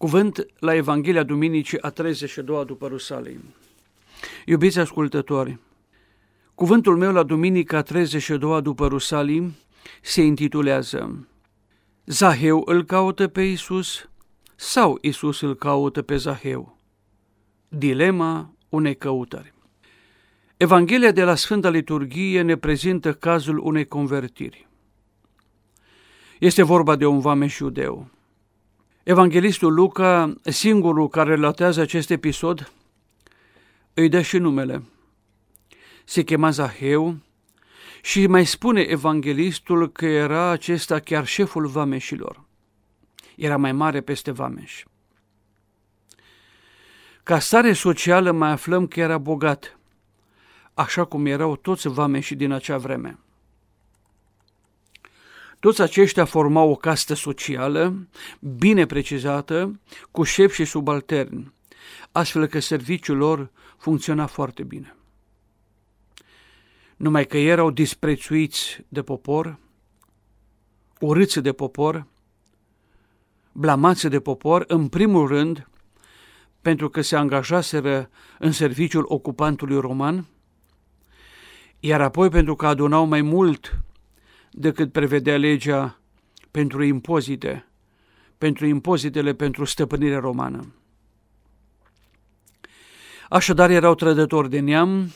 Cuvânt la Evanghelia Duminicii a 32-a după Rusalim. Iubiți ascultători, cuvântul meu la Duminica 32-a după Rusalim se intitulează Zaheu îl caută pe Isus sau Isus îl caută pe Zaheu? Dilema unei căutări. Evanghelia de la Sfânta Liturghie ne prezintă cazul unei convertiri. Este vorba de un vameș iudeu. Evanghelistul Luca, singurul care relatează acest episod, îi dă și numele. Se chema Zaheu și mai spune evanghelistul că era acesta chiar șeful vameșilor. Era mai mare peste vameși. Ca stare socială mai aflăm că era bogat, așa cum erau toți vameșii din acea vreme. Toți aceștia formau o castă socială, bine precizată, cu șefi și subalterni, astfel că serviciul lor funcționa foarte bine. Numai că erau disprețuiți de popor, urâți de popor, blamați de popor, în primul rând, pentru că se angajaseră în serviciul ocupantului roman, iar apoi pentru că adunau mai mult decât prevedea legea pentru impozite, pentru impozitele pentru stăpânire romană. Așadar erau trădători de neam,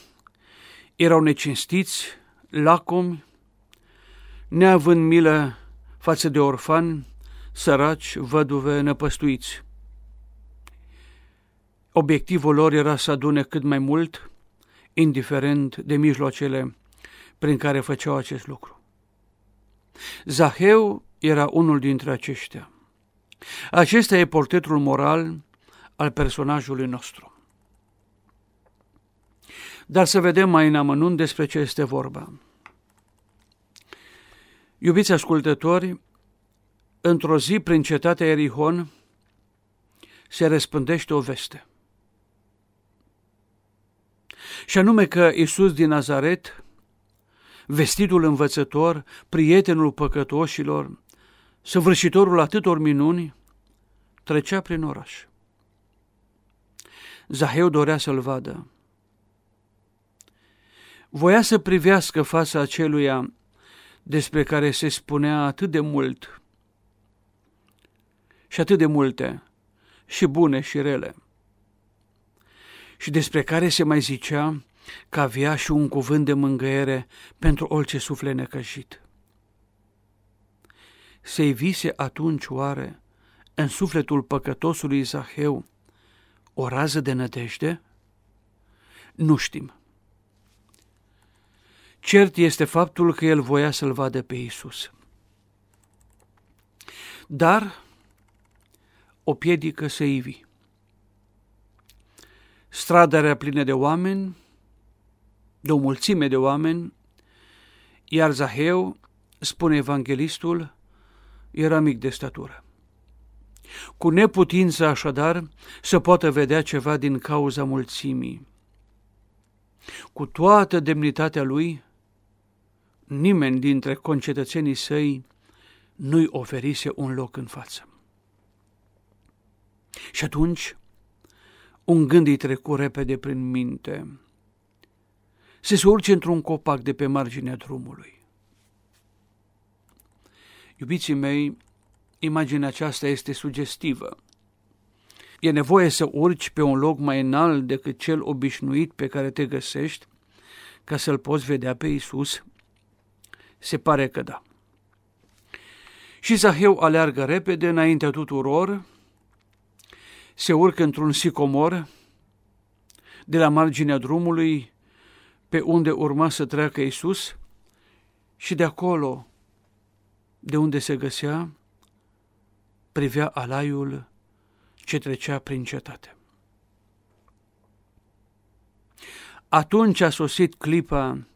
erau necinstiți, lacomi, neavând milă față de orfani, săraci, văduve, năpăstuiți. Obiectivul lor era să adune cât mai mult, indiferent de mijloacele prin care făceau acest lucru. Zaheu era unul dintre aceștia. Acesta e portretul moral al personajului nostru. Dar să vedem mai în amănunt despre ce este vorba. Iubiți ascultători, într-o zi prin cetatea Erihon se răspândește o veste. Și anume că Isus din Nazaret vestitul învățător, prietenul păcătoșilor, săvârșitorul atâtor minuni, trecea prin oraș. Zaheu dorea să-l vadă. Voia să privească fața aceluia despre care se spunea atât de mult și atât de multe, și bune și rele, și despre care se mai zicea că avea și un cuvânt de mângâiere pentru orice suflet necăjit. Se vise atunci oare în sufletul păcătosului Zaheu o rază de nădejde? Nu știm. Cert este faptul că el voia să-l vadă pe Isus. Dar o piedică să ivi. Strada era plină de oameni, de o mulțime de oameni, iar Zaheu, spune evanghelistul, era mic de statură. Cu neputință așadar să poată vedea ceva din cauza mulțimii. Cu toată demnitatea lui, nimeni dintre concetățenii săi nu-i oferise un loc în față. Și atunci un gând îi trecu repede prin minte să se urce într-un copac de pe marginea drumului. Iubiții mei, imaginea aceasta este sugestivă. E nevoie să urci pe un loc mai înalt decât cel obișnuit pe care te găsești ca să-L poți vedea pe Isus? Se pare că da. Și Zaheu aleargă repede înaintea tuturor, se urcă într-un sicomor de la marginea drumului, pe unde urma să treacă Isus și de acolo, de unde se găsea, privea alaiul ce trecea prin cetate. Atunci a sosit clipa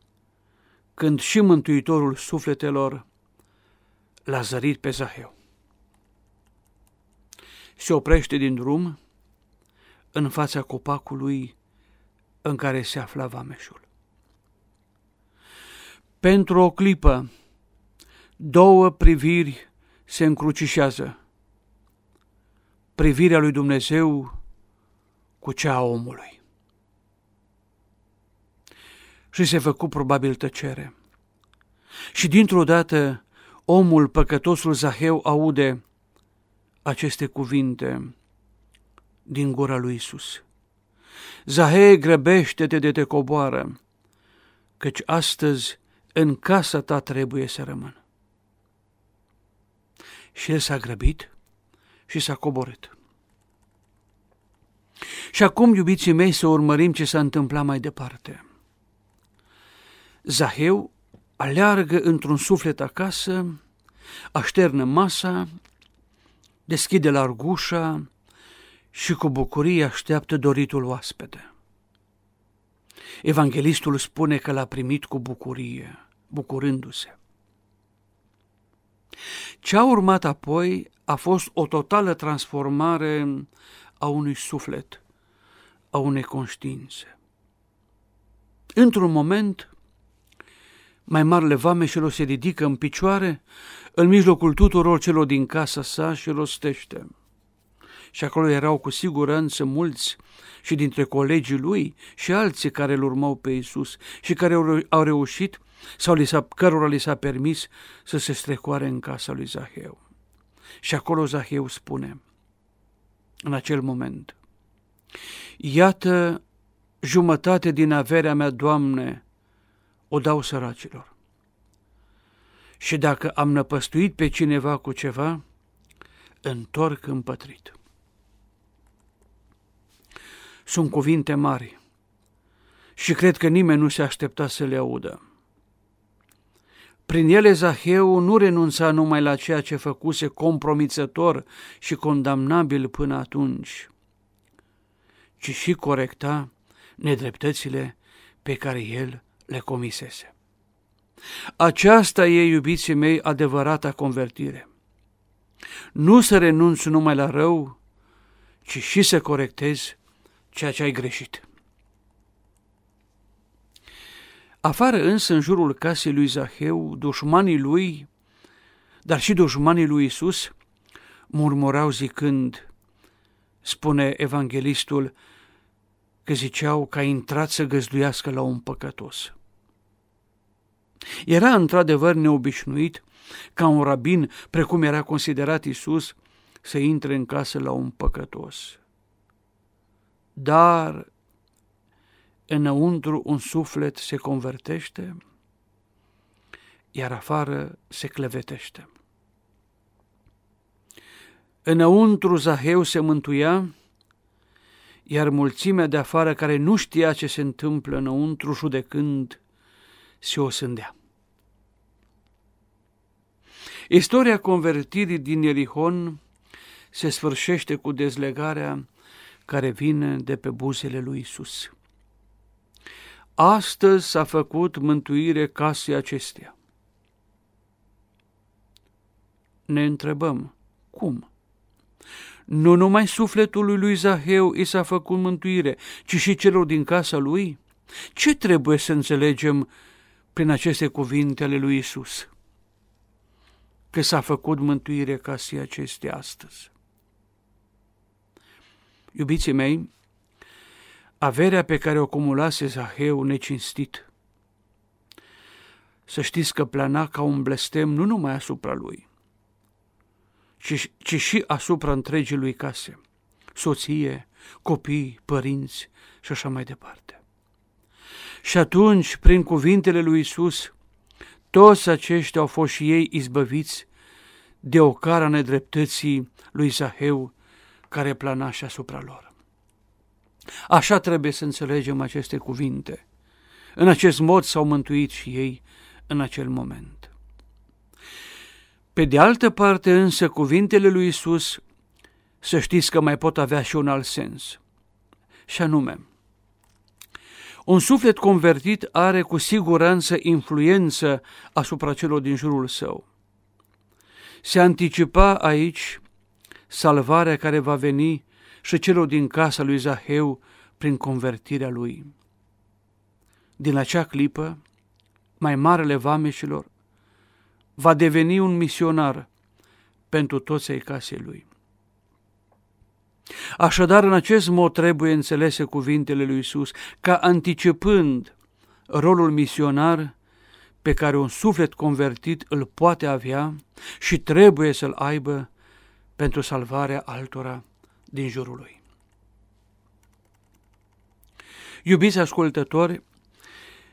când și Mântuitorul sufletelor l-a zărit pe Zaheu. Se oprește din drum în fața copacului în care se afla vameșul. Pentru o clipă, două priviri se încrucișează. privirea lui Dumnezeu cu cea a omului. Și se făcu probabil tăcere. Și dintr-o dată omul, păcătosul Zaheu, aude aceste cuvinte din gura lui Isus. Zahei, grăbește-te de te coboară, căci astăzi în casa ta trebuie să rămân. Și el s-a grăbit și s-a coborât. Și acum, iubiții mei, să urmărim ce s-a întâmplat mai departe. Zaheu aleargă într-un suflet acasă, așternă masa, deschide larg ușa și cu bucurie așteaptă doritul oaspete. Evanghelistul spune că l-a primit cu bucurie, bucurându-se. Ce a urmat apoi a fost o totală transformare a unui suflet, a unei conștiințe. Într-un moment, mai marele vameșilor se ridică în picioare în mijlocul tuturor celor din casa sa și rostește. Și acolo erau cu siguranță mulți și dintre colegii lui și alții care îl urmau pe Isus și care au reușit sau li s-a, cărora li s-a permis să se strecoare în casa lui Zaheu. Și acolo Zaheu spune, în acel moment, Iată jumătate din averea mea, Doamne, o dau săracilor. Și dacă am năpăstuit pe cineva cu ceva, întorc împătrit. Sunt cuvinte mari și cred că nimeni nu se aștepta să le audă. Prin ele Zaheu nu renunța numai la ceea ce făcuse compromițător și condamnabil până atunci, ci și corecta nedreptățile pe care el le comisese. Aceasta e, iubiții mei, adevărata convertire. Nu să renunți numai la rău, ci și să corectezi ceea ce ai greșit. Afară însă, în jurul casei lui Zaheu, dușmanii lui, dar și dușmanii lui Isus, murmurau zicând, spune evanghelistul, că ziceau că a intrat să găzduiască la un păcătos. Era într-adevăr neobișnuit ca un rabin, precum era considerat Isus, să intre în casă la un păcătos. Dar înăuntru un suflet se convertește, iar afară se clevetește. Înăuntru Zaheu se mântuia, iar mulțimea de afară care nu știa ce se întâmplă înăuntru judecând, se osândea. Istoria convertirii din Erihon se sfârșește cu dezlegarea care vine de pe buzele lui Isus. Astăzi s-a făcut mântuire casei acestea. Ne întrebăm, cum? Nu numai sufletului lui Zaheu i s-a făcut mântuire, ci și celor din casa lui? Ce trebuie să înțelegem prin aceste cuvinte ale lui Isus? Că s-a făcut mântuire casei acestea astăzi. Iubiții mei, averea pe care o acumulase Zaheu necinstit. Să știți că plana ca un blestem nu numai asupra lui, ci, ci și asupra întregii lui case, soție, copii, părinți și așa mai departe. Și atunci, prin cuvintele lui Isus, toți aceștia au fost și ei izbăviți de o cara nedreptății lui Zaheu care plana și asupra lor. Așa trebuie să înțelegem aceste cuvinte. În acest mod s-au mântuit și ei în acel moment. Pe de altă parte însă, cuvintele lui Isus, să știți că mai pot avea și un alt sens. Și anume, un suflet convertit are cu siguranță influență asupra celor din jurul său. Se anticipa aici salvarea care va veni și celor din casa lui Zaheu prin convertirea lui. Din acea clipă, mai marele vameșilor va deveni un misionar pentru toți ai casei lui. Așadar, în acest mod trebuie înțelese cuvintele lui Isus, ca anticipând rolul misionar pe care un suflet convertit îl poate avea și trebuie să-l aibă pentru salvarea altora din jurul lui. Iubiți ascultători,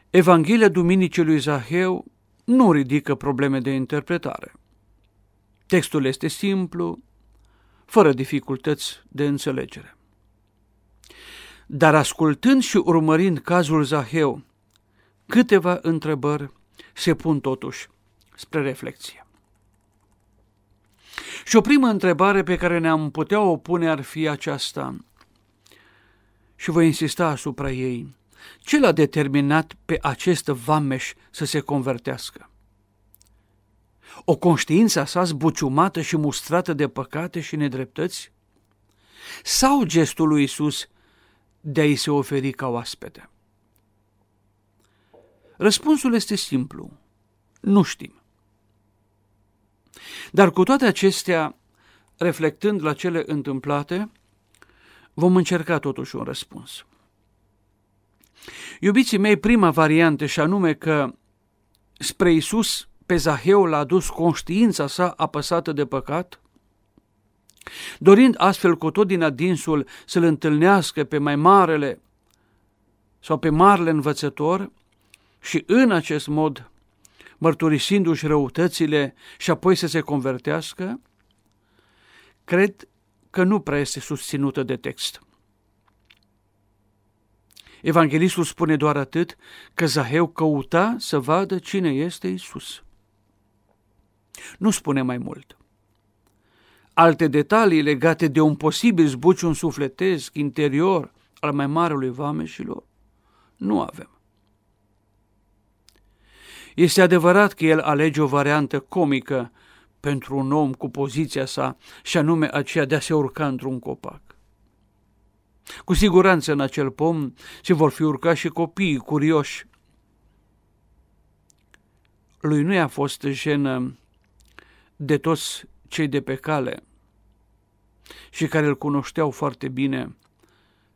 Evanghelia Duminicii lui Zaheu nu ridică probleme de interpretare. Textul este simplu, fără dificultăți de înțelegere. Dar ascultând și urmărind cazul Zaheu, câteva întrebări se pun totuși spre reflexie. Și o primă întrebare pe care ne-am putea opune ar fi aceasta, și voi insista asupra ei. Ce l-a determinat pe acest vameș să se convertească? O conștiință a sa zbuciumată și mustrată de păcate și nedreptăți? Sau gestul lui Isus de a-i se oferi ca oaspete? Răspunsul este simplu. Nu știm. Dar cu toate acestea, reflectând la cele întâmplate, vom încerca totuși un răspuns. Iubiții mei, prima variantă și anume că spre Isus pe Zaheu l-a dus conștiința sa apăsată de păcat, dorind astfel cu tot din adinsul să-l întâlnească pe mai marele sau pe marele învățător și în acest mod mărturisindu-și răutățile și apoi să se convertească, cred că nu prea este susținută de text. Evanghelistul spune doar atât că Zaheu căuta să vadă cine este Isus. Nu spune mai mult. Alte detalii legate de un posibil zbuciun sufletesc interior al mai marelui vameșilor nu avem. Este adevărat că el alege o variantă comică pentru un om cu poziția sa, și anume aceea de a se urca într-un copac. Cu siguranță în acel pom se vor fi urcat și copiii curioși. Lui nu i-a fost jenă de toți cei de pe cale și care îl cunoșteau foarte bine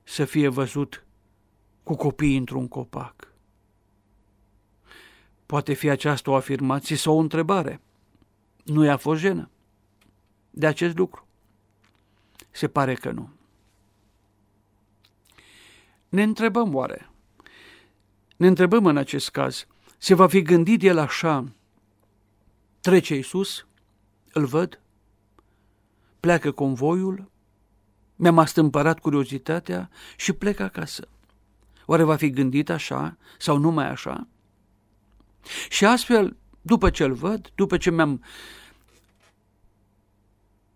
să fie văzut cu copiii într-un copac. Poate fi aceasta o afirmație sau o întrebare. Nu i-a fost jenă de acest lucru? Se pare că nu. Ne întrebăm oare, ne întrebăm în acest caz, se va fi gândit el așa, trece Iisus, îl văd, pleacă convoiul, mi-am astâmpărat curiozitatea și plec acasă. Oare va fi gândit așa sau numai așa? Și astfel, după ce îl văd, după ce mi-am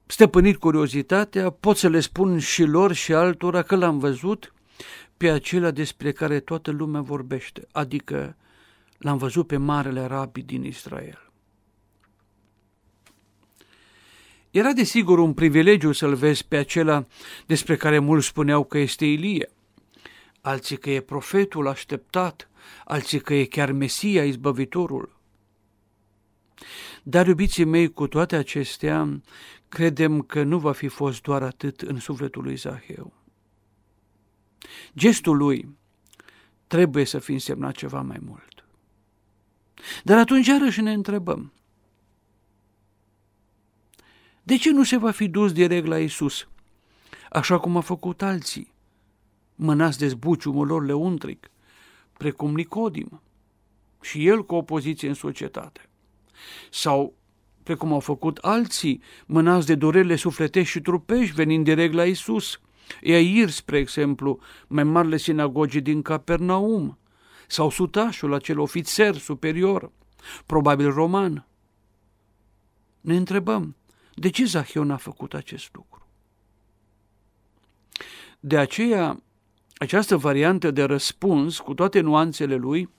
stăpânit curiozitatea, pot să le spun și lor și altora că l-am văzut pe acela despre care toată lumea vorbește, adică l-am văzut pe marele rabi din Israel. Era desigur un privilegiu să-l vezi pe acela despre care mulți spuneau că este Ilie, alții că e profetul așteptat, alții că e chiar Mesia, izbăvitorul. Dar, iubiții mei, cu toate acestea, credem că nu va fi fost doar atât în sufletul lui Zaheu. Gestul lui trebuie să fi însemnat ceva mai mult. Dar atunci iarăși ne întrebăm, de ce nu se va fi dus direct la Isus, așa cum a făcut alții, mânați de zbuciumul lor leuntric, precum Nicodim, și el cu opoziție în societate? Sau precum au făcut alții, mânați de durerile sufletești și trupești, venind direct la Isus. Iair, spre exemplu, mai marile sinagogii din Capernaum, sau sutașul, acel ofițer superior, probabil roman. Ne întrebăm, de ce Zahion a făcut acest lucru? De aceea, această variantă de răspuns, cu toate nuanțele lui,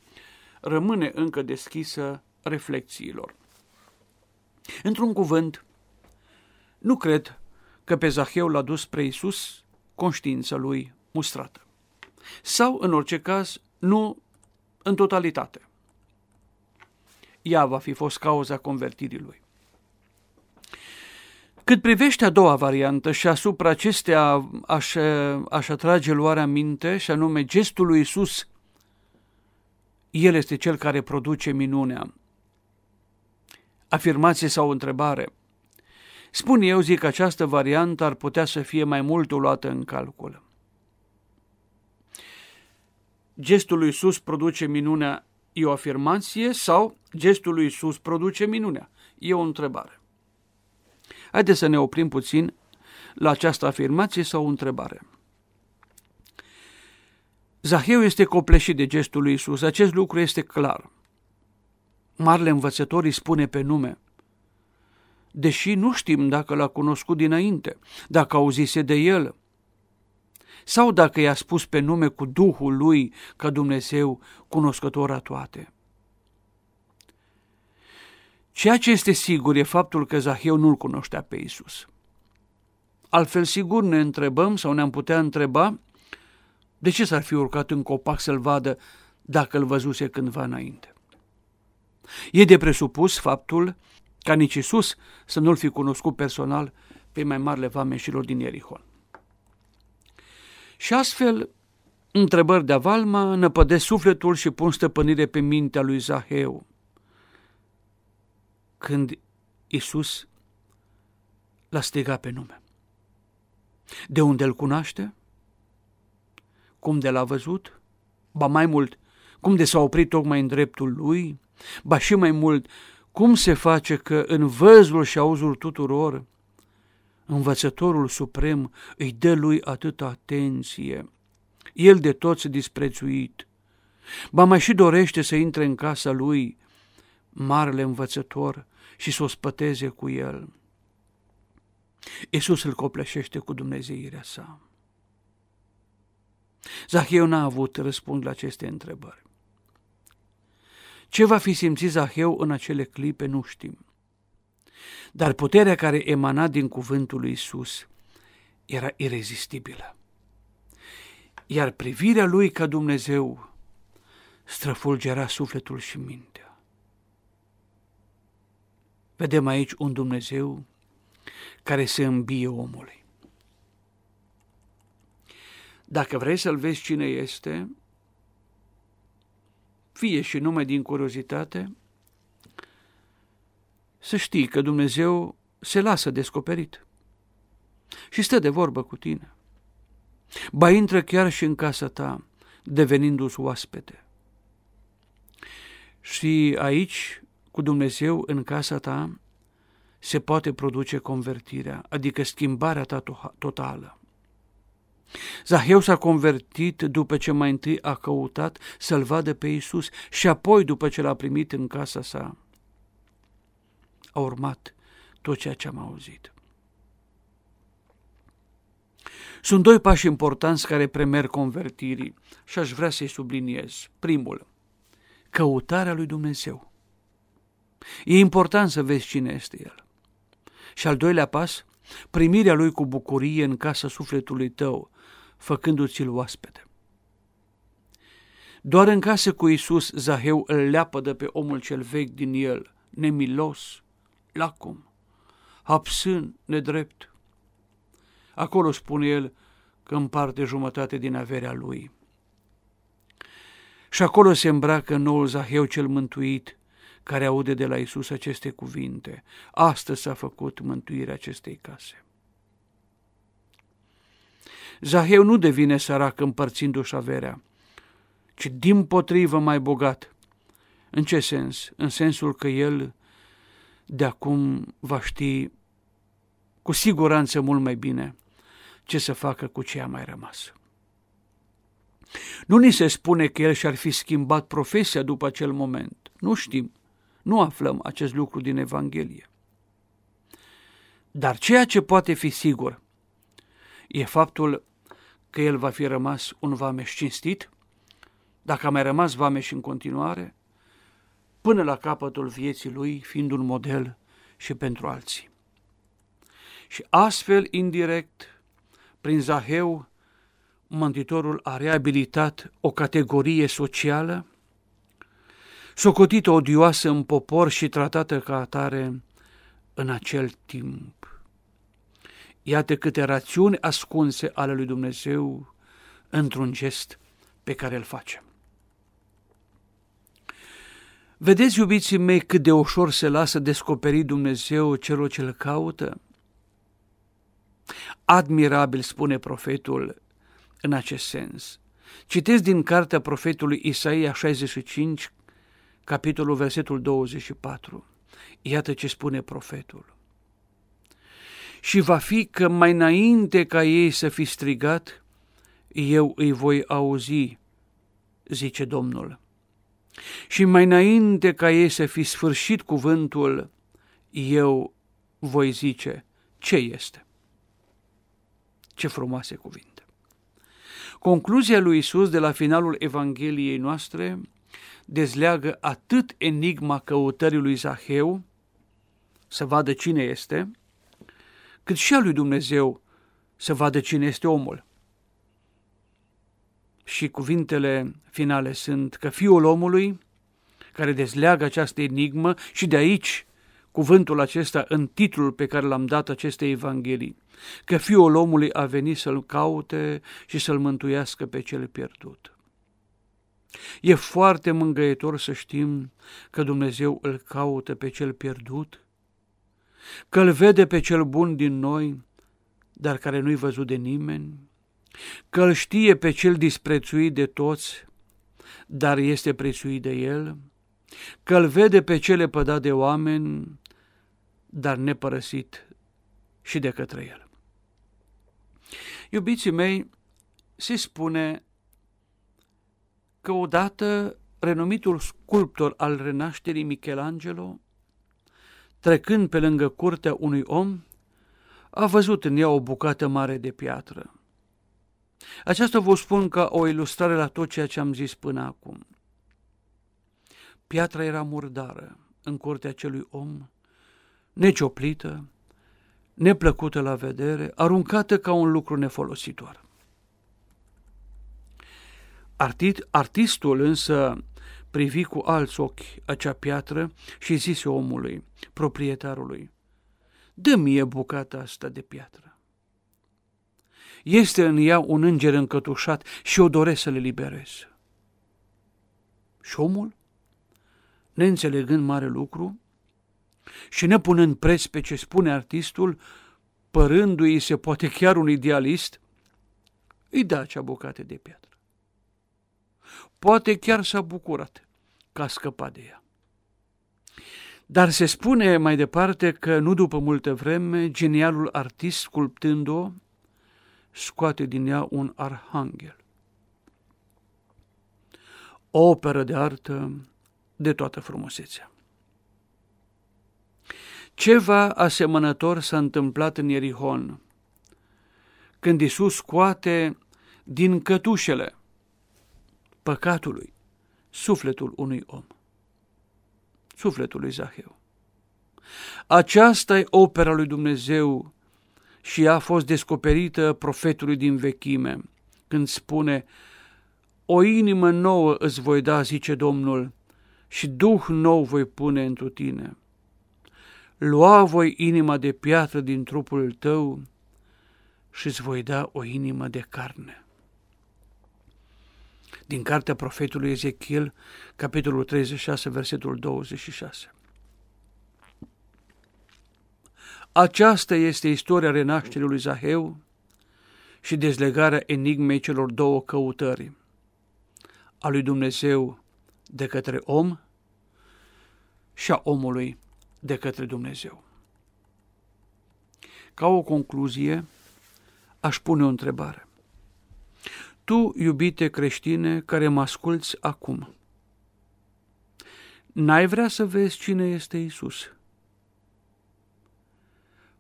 rămâne încă deschisă reflexiilor. Într-un cuvânt, nu cred că pe Zaheu l-a dus spre Iisus conștiința lui mustrată. Sau, în orice caz, nu în totalitate. Ea va fi fost cauza convertirii lui. Cât privește a doua variantă și asupra acestea aș, aș atrage luarea minte și anume gestul lui Isus, El este Cel care produce minunea. Afirmație sau întrebare. Spun eu, zic că această variantă ar putea să fie mai mult luată în calcul. Gestul lui Isus produce minunea e o afirmație sau gestul lui Isus produce minunea? E o întrebare. Haideți să ne oprim puțin la această afirmație sau întrebare. Zaheu este copleșit de gestul lui Isus. Acest lucru este clar. Marele învățător îi spune pe nume, deși nu știm dacă l-a cunoscut dinainte, dacă auzise de el, sau dacă i-a spus pe nume cu Duhul lui ca Dumnezeu cunoscător a toate. Ceea ce este sigur e faptul că Zaheu nu-l cunoștea pe Isus. Altfel, sigur, ne întrebăm sau ne-am putea întreba de ce s-ar fi urcat în copac să-l vadă dacă îl văzuse cândva înainte. E de presupus faptul ca nici Isus să nu-l fi cunoscut personal pe mai marile vameșilor din Ierihon. Și astfel, întrebări de avalma năpădesc sufletul și pun stăpânire pe mintea lui Zaheu. Când Isus l-a strigat pe nume. De unde îl cunoaște? Cum de l-a văzut? Ba mai mult, cum de s-a oprit tocmai în dreptul lui? Ba și mai mult, cum se face că în văzul și auzul tuturor Învățătorul Suprem îi dă lui atâta atenție, el de toți disprețuit. Ba mai și dorește să intre în casa lui, marele învățător, și să o spăteze cu el. Iisus îl copleșește cu Dumnezeirea sa. Zaheu n-a avut răspuns la aceste întrebări. Ce va fi simțit Zaheu în acele clipe nu știm. Dar puterea care emana din cuvântul lui Isus era irezistibilă. Iar privirea lui ca Dumnezeu străfulgera sufletul și mintea. Vedem aici un Dumnezeu care se îmbie omului. Dacă vrei să-l vezi cine este, fie și nume din curiozitate, să știi că Dumnezeu se lasă descoperit și stă de vorbă cu tine. Ba intră chiar și în casa ta, devenindu-ți oaspete. Și aici, cu Dumnezeu în casa ta, se poate produce convertirea, adică schimbarea ta totală. Zaheu s-a convertit după ce mai întâi a căutat să-L vadă pe Isus și apoi după ce l-a primit în casa sa a urmat tot ceea ce am auzit. Sunt doi pași importanți care premer convertirii și aș vrea să-i subliniez. Primul, căutarea lui Dumnezeu. E important să vezi cine este El. Și al doilea pas, primirea Lui cu bucurie în casa sufletului tău, făcându-ți-l oaspete. Doar în casă cu Isus, Zaheu îl leapădă pe omul cel vechi din el, nemilos, lacom, absân, nedrept. Acolo spune el că împarte jumătate din averea lui. Și acolo se îmbracă noul Zaheu cel mântuit, care aude de la Isus aceste cuvinte. Astăzi s-a făcut mântuirea acestei case. Zaheu nu devine sărac împărțindu-și averea, ci din potrivă mai bogat. În ce sens? În sensul că el de acum va ști cu siguranță mult mai bine ce să facă cu ce a mai rămas. Nu ni se spune că el și-ar fi schimbat profesia după acel moment. Nu știm, nu aflăm acest lucru din Evanghelie. Dar ceea ce poate fi sigur e faptul că el va fi rămas un vameș cinstit, dacă a mai rămas vameș în continuare, până la capătul vieții lui, fiind un model și pentru alții. Și astfel, indirect, prin Zaheu, Mântuitorul a reabilitat o categorie socială, socotită odioasă în popor și tratată ca atare în acel timp. Iată câte rațiuni ascunse ale lui Dumnezeu într-un gest pe care îl facem. Vedeți, iubiții mei, cât de ușor se lasă descoperi Dumnezeu celor ce îl caută? Admirabil, spune profetul în acest sens. Citesc din cartea profetului Isaia 65, capitolul versetul 24. Iată ce spune profetul. Și va fi că mai înainte ca ei să fi strigat, eu îi voi auzi, zice Domnul. Și mai înainte ca ei să fi sfârșit cuvântul, eu voi zice ce este. Ce frumoase cuvinte! Concluzia lui Isus de la finalul Evangheliei noastre dezleagă atât enigma căutării lui Zaheu, să vadă cine este, cât și a lui Dumnezeu să vadă cine este omul. Și cuvintele finale sunt că Fiul omului, care dezleagă această enigmă și de aici cuvântul acesta în titlul pe care l-am dat acestei evanghelii, că Fiul omului a venit să-l caute și să-l mântuiască pe cel pierdut. E foarte mângăietor să știm că Dumnezeu îl caută pe cel pierdut, că îl vede pe cel bun din noi, dar care nu-i văzut de nimeni, că îl știe pe cel disprețuit de toți, dar este prețuit de el, că îl vede pe cele pădat de oameni, dar nepărăsit și de către el. Iubiții mei, se spune că odată renumitul sculptor al renașterii Michelangelo, trecând pe lângă curtea unui om, a văzut în ea o bucată mare de piatră. Aceasta vă spun ca o ilustrare la tot ceea ce am zis până acum. Piatra era murdară în curtea acelui om, necioplită, neplăcută la vedere, aruncată ca un lucru nefolositor. Artit, artistul însă privi cu alți ochi acea piatră și zise omului, proprietarului, dă mie bucata asta de piatră. Este în ea un înger încătușat și o doresc să le liberez. Și omul, neînțelegând mare lucru, și nepunând preț pe ce spune artistul, părându-i se poate chiar un idealist, îi da acea bucată de piatră. Poate chiar s-a bucurat că a scăpat de ea. Dar se spune mai departe că nu după multă vreme, genialul artist, sculptând-o, scoate din ea un arhanghel. O operă de artă de toată frumusețea. Ceva asemănător s-a întâmplat în Ierihon, când Isus scoate din cătușele păcatului sufletul unui om, sufletul lui Zaheu. Aceasta e opera lui Dumnezeu și ea a fost descoperită profetului din vechime, când spune, O inimă nouă îți voi da, zice Domnul, și duh nou voi pune întru tine lua voi inima de piatră din trupul tău și îți voi da o inimă de carne. Din cartea profetului Ezechiel, capitolul 36, versetul 26. Aceasta este istoria renașterii lui Zaheu și dezlegarea enigmei celor două căutări, a lui Dumnezeu de către om și a omului de către Dumnezeu. Ca o concluzie, aș pune o întrebare. Tu, iubite creștine, care mă asculți acum, n-ai vrea să vezi cine este Isus?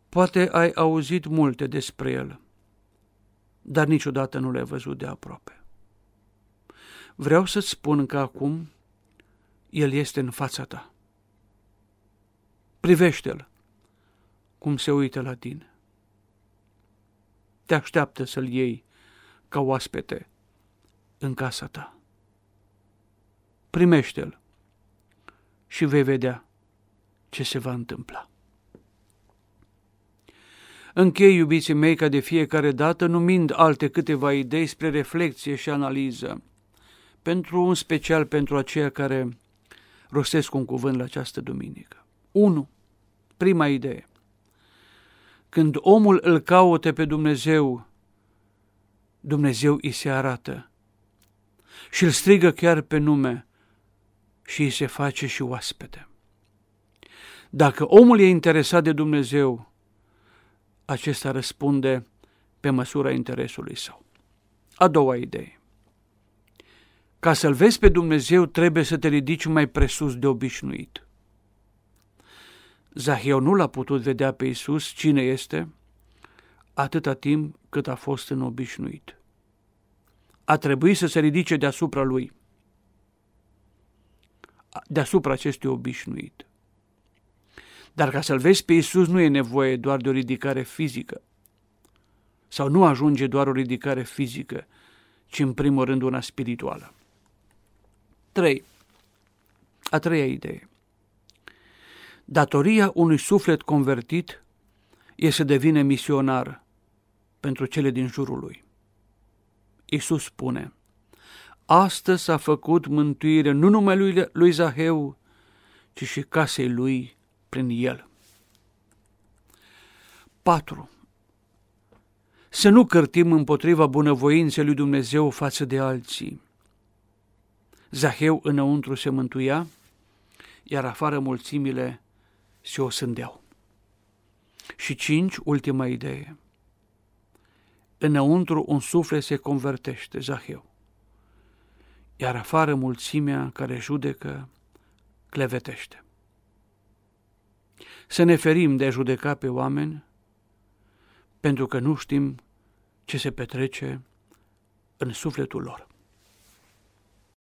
Poate ai auzit multe despre El, dar niciodată nu le-ai văzut de aproape. Vreau să-ți spun că acum El este în fața ta. Privește-l cum se uită la tine. Te așteaptă să-l iei ca oaspete în casa ta. Primește-l și vei vedea ce se va întâmpla. Închei, iubiții mei, ca de fiecare dată, numind alte câteva idei spre reflexie și analiză, pentru un special pentru aceia care rostesc un cuvânt la această duminică. 1. Prima idee. Când omul îl caută pe Dumnezeu, Dumnezeu îi se arată și îl strigă chiar pe nume și îi se face și oaspete. Dacă omul e interesat de Dumnezeu, acesta răspunde pe măsura interesului său. A doua idee. Ca să-L vezi pe Dumnezeu, trebuie să te ridici mai presus de obișnuit. Zaheu nu l-a putut vedea pe Isus cine este, atâta timp cât a fost în obișnuit. A trebuit să se ridice deasupra lui, deasupra acestui obișnuit. Dar ca să-L vezi pe Isus nu e nevoie doar de o ridicare fizică. Sau nu ajunge doar o ridicare fizică, ci în primul rând una spirituală. 3. A treia idee. Datoria unui suflet convertit este să devine misionar pentru cele din jurul lui. Isus spune, Astăzi s-a făcut mântuire nu numai lui, lui Zaheu, ci și casei lui prin el. 4. Să nu cărtim împotriva bunăvoinței lui Dumnezeu față de alții. Zaheu înăuntru se mântuia, iar afară mulțimile se osândeau. Și cinci, ultima idee. Înăuntru un suflet se convertește, Zaheu, iar afară mulțimea care judecă clevetește. Să ne ferim de a judeca pe oameni, pentru că nu știm ce se petrece în sufletul lor.